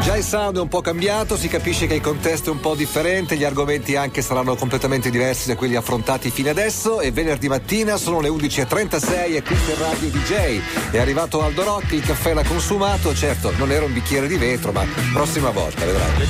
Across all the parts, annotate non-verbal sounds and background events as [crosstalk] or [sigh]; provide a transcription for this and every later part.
Già il sound è un po' cambiato, si capisce che il contesto è un po' differente, gli argomenti anche saranno completamente diversi da quelli affrontati fino adesso e venerdì mattina sono le 11.36 e questo è Radio DJ. È arrivato Aldo Rock, il caffè l'ha consumato, certo non era un bicchiere di vetro, ma prossima volta vedrai.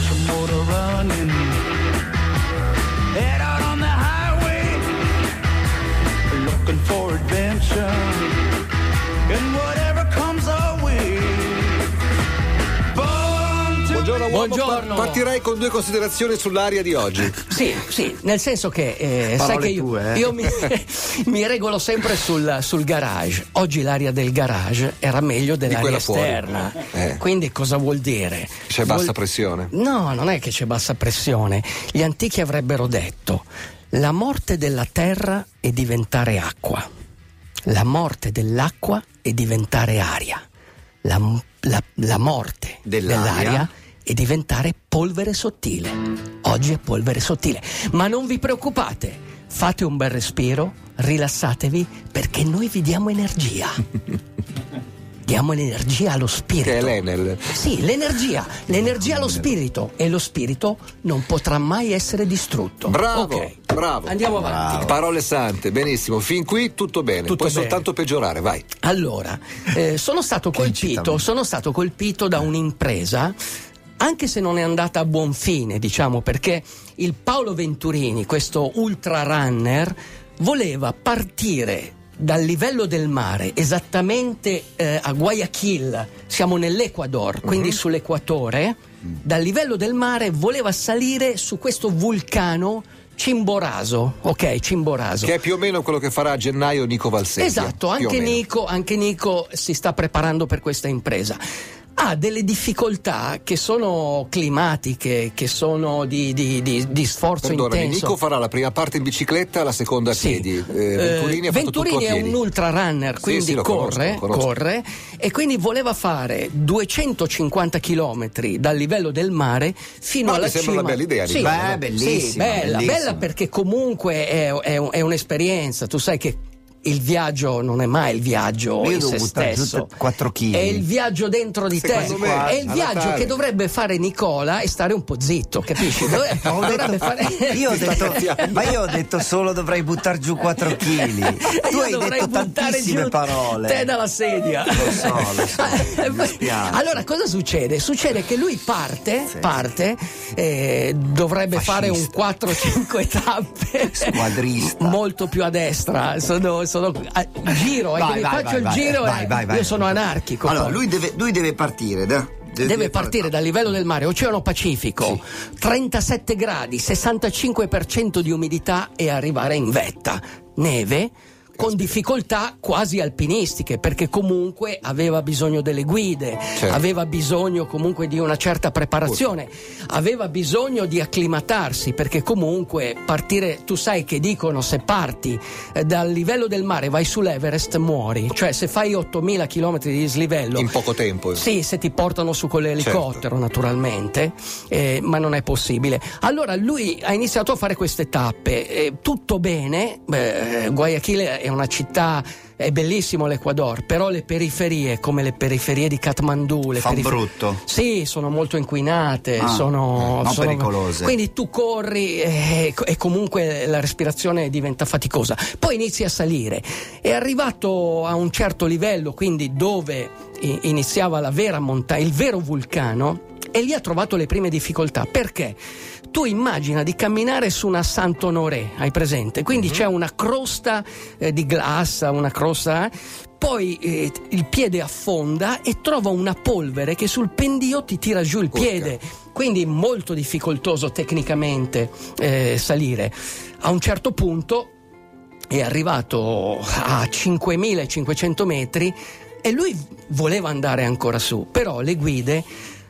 Buongiorno. Partirei con due considerazioni sull'aria di oggi. Sì, sì, nel senso che eh, sai che io, tue, eh. io mi, [laughs] mi regolo sempre sul, sul garage. Oggi l'aria del garage era meglio dell'aria esterna. Eh. Quindi cosa vuol dire? C'è Vuol- bassa pressione. No, non è che c'è bassa pressione. Gli antichi avrebbero detto: la morte della terra è diventare acqua, la morte dell'acqua è diventare aria, la, la- la morte Dell'aria? dell'aria è diventare polvere sottile. Oggi è polvere sottile. Ma non vi preoccupate, fate un bel respiro, rilassatevi perché noi vi diamo energia. [laughs] Diamo l'energia allo spirito. Che è l'Enel. Sì, l'energia, l'energia allo spirito e lo spirito non potrà mai essere distrutto. Bravo, Ok. bravo. Andiamo avanti. Parole sante, benissimo. Fin qui tutto bene. Tutto Puoi bene. soltanto peggiorare, vai. Allora, eh, sono stato colpito, sono stato colpito da un'impresa anche se non è andata a buon fine, diciamo, perché il Paolo Venturini, questo ultra runner, voleva partire dal livello del mare, esattamente eh, a Guayaquil, siamo nell'Ecuador, quindi sull'equatore, dal livello del mare voleva salire su questo vulcano Cimboraso, ok, Cimboraso. Che è più o meno quello che farà a gennaio Nico Valsecchia. Esatto, anche. Nico, anche Nico si sta preparando per questa impresa. Ha delle difficoltà che sono climatiche, che sono di, di- di- di sforzo Perdonami, intenso. Nico farà la prima parte in bicicletta, la seconda a Sì. piedi. Eh, Venturini Eh, Venturini è un ultra runner, Sì, quindi sì, lo corre, conosco, conosco. corre e quindi voleva fare 250 km dal livello del mare fino Ma alla mi sembra cima. una bella idea, Sì, Beh, sì, bellissima, bella, bellissima. bella perché comunque è, è è un'esperienza. Tu sai che il viaggio non è mai il viaggio Io in se stesso. 4 chili. È il viaggio dentro di Secondo te. me, è il viaggio che dovrebbe fare Nicola e stare un po' zitto, capisci? [laughs] Dove- Ho detto- fare... io ho detto, ma io ho detto solo dovrei buttare giù 4 kg. [laughs] Tu hai detto tantissime giù parole. Te dalla sedia. Lo so, lo so, [laughs] allora, cosa succede? Succede che lui parte, Sì. parte, eh, dovrebbe fare un Fascista. 4-5 tappe. Squadrista. Molto più a destra. Sono, sono a- giro, Vai, quindi vai, faccio vai, il vai, giro vai, e vai, vai. io sono anarchico. Allora, lui deve, lui deve partire, da- deve, Deve partire dal livello del mare, Oceano Pacifico, 37 gradi, 65% di umidità e arrivare in vetta. Neve con difficoltà quasi alpinistiche, perché comunque aveva bisogno delle guide, Certo. aveva bisogno comunque di una certa preparazione, aveva bisogno di acclimatarsi, perché comunque partire, tu sai che dicono se parti eh, dal livello del mare vai sull'Everest muori, cioè se fai 8000 km di dislivello In poco tempo. sì, se ti portano su con l'elicottero, naturalmente, eh, ma non è possibile. Allora lui ha iniziato a fare queste tappe, eh, tutto bene. eh, Guayaquil è una città. È bellissimo l'Ecuador, però le periferie, come le periferie di Kathmandu, le Fa perifer- brutto. Sì, sono molto inquinate, Ah, sono, eh, non sono- pericolose. Quindi tu corri e, e comunque la respirazione diventa faticosa. Poi inizi a salire. È arrivato a un certo livello, quindi dove iniziava la vera montagna, il vero vulcano, e lì ha trovato le prime difficoltà. Perché? Tu immagina di camminare su una Saint-Honoré, hai presente? Quindi c'è una crosta eh, di glassa, una crosta. eh, poi eh, il piede affonda e trova una polvere che sul pendio ti tira giù il Urca. piede. Quindi molto difficoltoso tecnicamente eh, salire. A un certo punto è arrivato a 5500 metri e lui voleva andare ancora su, però le guide.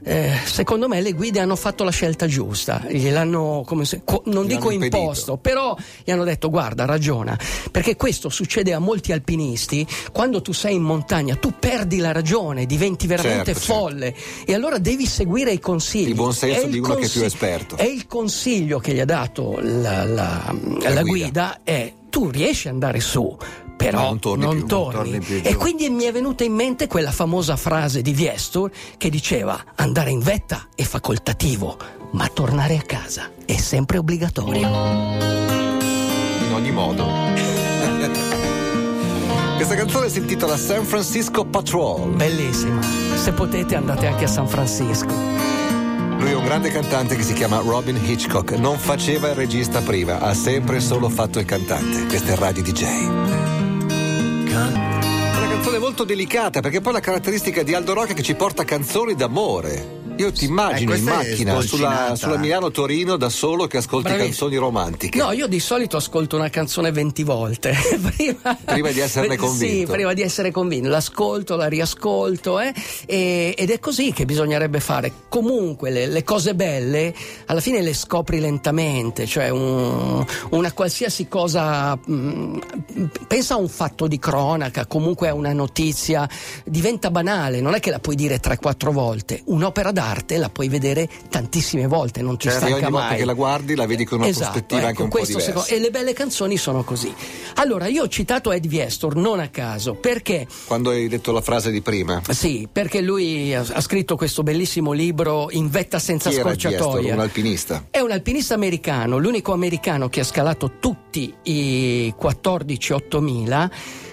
Eh, secondo me le guide hanno fatto la scelta giusta, gliel'hanno come se- co- non Gli dico imposto, però gli hanno detto guarda ragiona, perché questo succede a molti alpinisti, quando tu sei in montagna tu perdi la ragione, diventi veramente Certo, certo. folle e allora devi seguire i consigli. Il buon senso di uno che è più esperto. È il consiglio che gli ha dato la, la- la guida. guida è tu riesci ad andare su, però non torni non più, torni. non torni più e quindi mi è venuta in mente quella famosa frase di Viestur che diceva andare in vetta è facoltativo, ma tornare a casa è sempre obbligatorio. in ogni modo. [laughs] Questa canzone si intitola San Francisco Patrol. Bellissima. Se potete andate anche a San Francisco. Lui è un grande cantante che si chiama Robin Hitchcock. Non faceva il regista prima, ha sempre solo fatto il cantante. Questa è Radio DJ. Canzone molto delicata perché poi la caratteristica di Aldo Rock è che ci porta canzoni d'amore. Io ti immagino Eh, in macchina sulla, sulla Milano-Torino da solo che ascolti Bravi. canzoni romantiche. No, io di solito ascolto una canzone 20 volte. [laughs] prima, Prima di esserne [laughs] Sì, convinto. prima di essere convinto. L'ascolto, la riascolto, eh, e- ed è così che bisognerebbe fare. Comunque le, le cose belle alla fine le scopri lentamente, cioè un- una qualsiasi cosa. mh, pensa a un fatto di cronaca, comunque a una notizia, diventa banale, non è che la puoi dire 3-4 volte. Un'opera d'arte la puoi vedere tantissime volte, non ti Certo, e stanca ogni volta mai. che la guardi la vedi con una Esatto, prospettiva anche ecco, un po' diversa. secondo- e le belle canzoni sono così. Allora, io ho citato Ed Viestor non a caso, perché Quando hai detto la frase di prima. sì, perché lui ha, ha scritto questo bellissimo libro In vetta senza Chi era Viestor? scorciatoia. Un alpinista. È un alpinista americano, l'unico americano che ha scalato tutti i 14 8000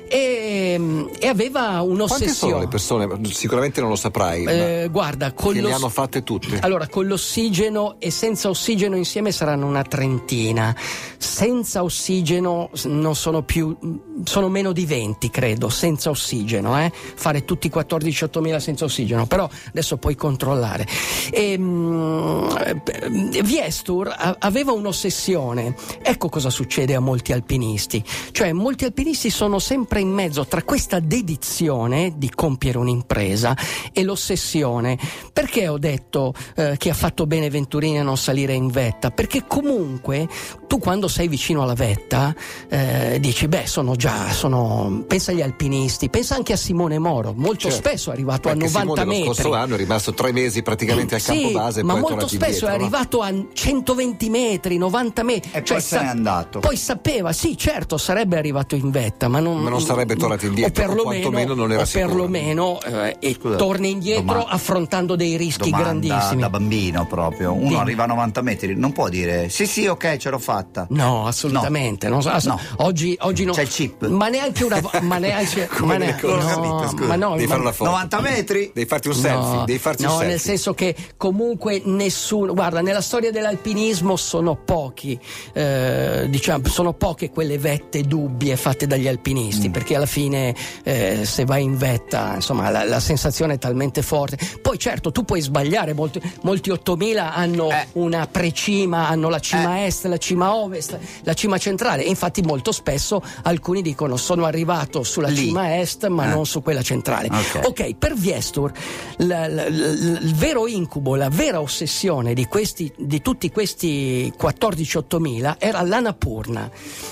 e, e aveva Quante sono un'ossessione. le persone? Sicuramente non lo saprai. Eh, guarda, con le hanno fatte tutte. allora, con l'ossigeno e senza ossigeno insieme saranno una trentina. Senza ossigeno non sono più, sono meno di 20, credo, senza ossigeno, eh? Fare tutti i 14-8000 senza ossigeno, però adesso puoi controllare. E, mm, eh, Viestur aveva un'ossessione. Ecco cosa succede a molti alpinisti. Cioè, molti alpinisti sono sempre in mezzo tra questa dedizione di compiere un'impresa e l'ossessione. Perché ho detto eh, che ha fatto bene Venturini a non salire in vetta? Perché comunque tu quando sei vicino alla vetta eh, dici, beh, sono già, sono... pensa agli alpinisti, pensa anche a Simone Moro, molto Certo. spesso è arrivato Perché a 90 Simone metri. lo scorso anno è rimasto tre mesi praticamente al Sì, campo base e ma molto spesso indietro, è no? arrivato a 120 metri, 90 metri. E poi se n'è andato. Poi sapeva, sì, certo, sarebbe arrivato in vetta, ma non, Ma non sarebbe tornato indietro, O o perlomeno, quantomeno non era o perlomeno eh, e Scusa, torna indietro domanda- affrontando dei rischi grandissimi. da bambino proprio. Uno Dimmi. arriva a 90 metri, non può dire sì, sì, ok, ce l'ho fatta. No, assolutamente. non so- ass- No. Oggi, oggi no. C'è il chip. Ma neanche una vo- ma neanche, [laughs] Come ma ne- no, Non capito, scusa. ma no, Devi ma- fare una foto. 90 metri? Devi farti un selfie, devi farti no, un selfie. nel senso che comunque nessuno, guarda, nella storia dell'alpinismo sono pochi, eh, diciamo, sono poche quelle vette dubbie fatte dagli Mm. alpinisti, perché alla fine eh, se vai in vetta, insomma, la, la sensazione è talmente forte. Poi certo, tu puoi sbagliare, molti, molti 8000 hanno Eh. una precima, hanno la cima est, la cima ovest, la cima centrale, e infatti molto spesso alcuni dicono sono arrivato sulla Lì. cima est ma Eh. non su quella centrale. Ok. Per Viestur la- la- il vero incubo, la vera ossessione di, questi, di tutti questi 14-8000 era l'Anapurna.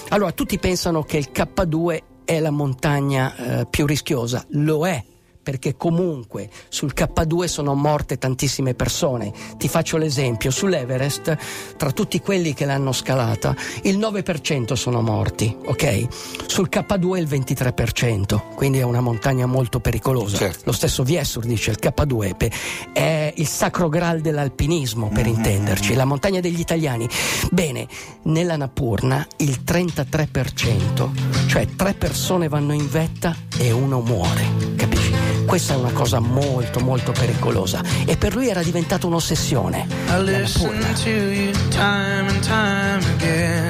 Allora, tutti pensano che il K2 è la montagna eh, più rischiosa, lo è. Perché comunque sul K2 sono morte tantissime persone. Ti faccio l'esempio: sull'Everest, tra tutti quelli che l'hanno scalata, il 9% sono morti, ok? Sul K2 il 23%, quindi è una montagna molto pericolosa. Certo. Lo stesso Viessur dice il K2 è il sacro graal dell'alpinismo, per intenderci, la montagna degli italiani. Bene, nella Napurna il 33%, cioè tre persone vanno in vetta e uno muore, capisci? Questa è una cosa molto molto pericolosa e per lui era diventata un'ossessione. I listen to you time and time again.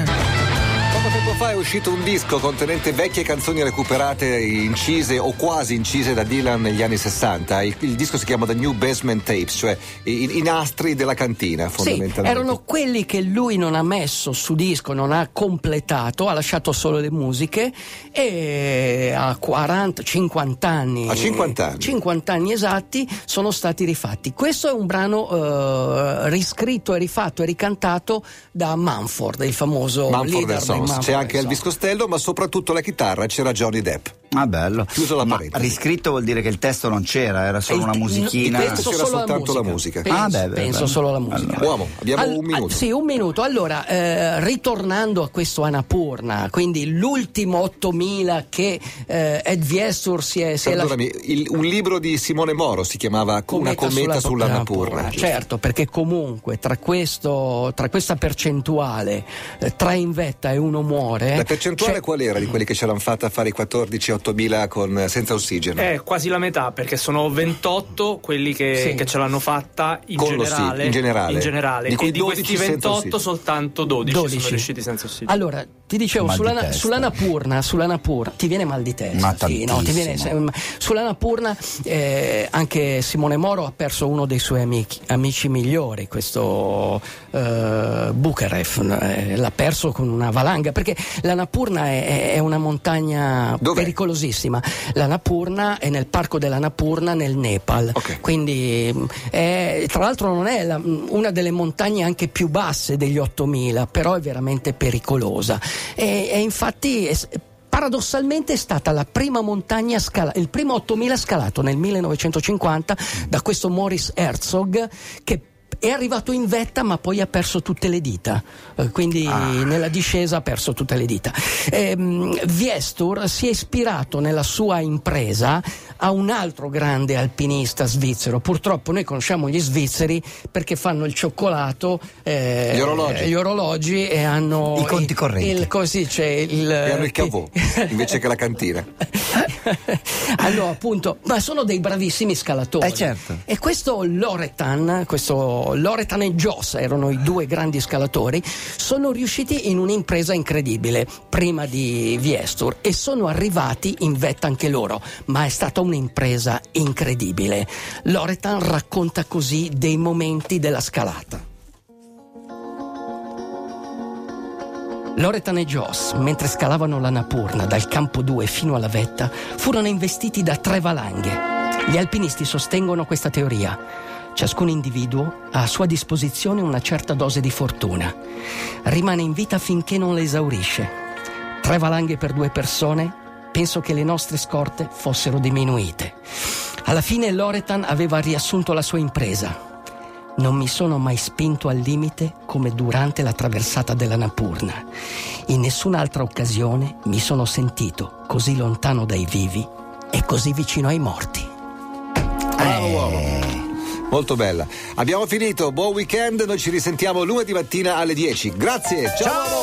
Fa è uscito un disco contenente vecchie canzoni recuperate, incise o quasi incise da Dylan negli anni 60. Il, il disco si chiama The New Basement Tapes, cioè i, i nastri della cantina, Sì, fondamentalmente. erano quelli che lui non ha messo su disco, non ha completato, ha lasciato solo le musiche e a 40, 50 anni. A 50 anni. 50 anni esatti sono stati rifatti. Questo è un brano eh, riscritto e rifatto e ricantato da Manford, il famoso Manford leader Sons. C'è anche Elvis. Costello, ma soprattutto la chitarra c'era Johnny Depp. Ah, bello. Chiuso la Ma parentesi. riscritto vuol dire che il testo non c'era, era solo Il- una musichina. il testo C'era solo soltanto la musica. Penso, Ah, beh, beh, penso beh. solo alla musica. Uomo, abbiamo Al- un minuto. ah, sì, un minuto. Allora, eh, ritornando a questo Annapurna, quindi l'ultimo 8000 che eh, Ed Viestur si è, si è Perdonami, il- un libro di Simone Moro si chiamava Una cometa sulla Napurna. Certo, perché comunque tra, questo, tra questa percentuale, eh, tre in vetta e uno muore. La percentuale qual era di quelli che ce l'hanno fatta a fare i 14 8000 con, senza ossigeno? È quasi la metà perché sono 28 quelli che, Sì. che ce l'hanno fatta in generale, in generale. in generale. Di cui e di 12 questi senza 28 ossigeno. soltanto 12, 12. sono riusciti senza ossigeno. Allora, ti dicevo, Mal di sulla, testa. sulla Napurna, sulla Napurna, ti viene mal di testa. Ma sì, no, ti viene- sulla Napurna eh, anche Simone Moro ha perso uno dei suoi amici, amici migliori, questo eh, Bukarev, eh, l'ha perso con una valanga, perché la Napurna è, è una montagna Dov'è? Pericolosissima. La Napurna è nel parco della Napurna nel Nepal, Ok. quindi è- tra l'altro non è la- una delle montagne anche più basse degli 8000, però è veramente pericolosa. E, e infatti è paradossalmente è stata la prima montagna scala- il primo 8000 scalato nel 1950 da questo Morris Herzog che è arrivato in vetta ma poi ha perso tutte le dita, Eh, quindi nella discesa ha perso tutte le dita. Ehm, Viestur si è ispirato nella sua impresa a un altro grande alpinista svizzero. Purtroppo noi conosciamo gli svizzeri perché fanno il cioccolato, eh, Gli orologi. gli orologi e hanno I conti correnti. il- si dice, il, E hanno il cavò invece che la cantina. [laughs] hanno appunto, ma sono dei bravissimi scalatori. Eh, certo. E questo Loretan, questo Loretan e Joss erano i due grandi scalatori, sono riusciti in un'impresa incredibile prima di Viestur e sono arrivati in vetta anche loro, ma è stata un'impresa incredibile. Loretan racconta così dei momenti della scalata. Loretan e Joss, mentre scalavano la Napurna dal campo 2 fino alla vetta, furono investiti da tre valanghe. Gli alpinisti sostengono questa teoria. Ciascun individuo ha a sua disposizione una certa dose di fortuna. Rimane in vita finché non le esaurisce. Tre valanghe per due persone, penso che le nostre scorte fossero diminuite. Alla fine Loretan aveva riassunto la sua impresa. Non mi sono mai spinto al limite come durante la traversata della Napurna. In nessun'altra occasione mi sono sentito così lontano dai vivi e così vicino ai morti. Bravo uomo. Molto bella. Abbiamo finito, buon weekend, noi ci risentiamo lunedì mattina alle 10. Grazie, ciao!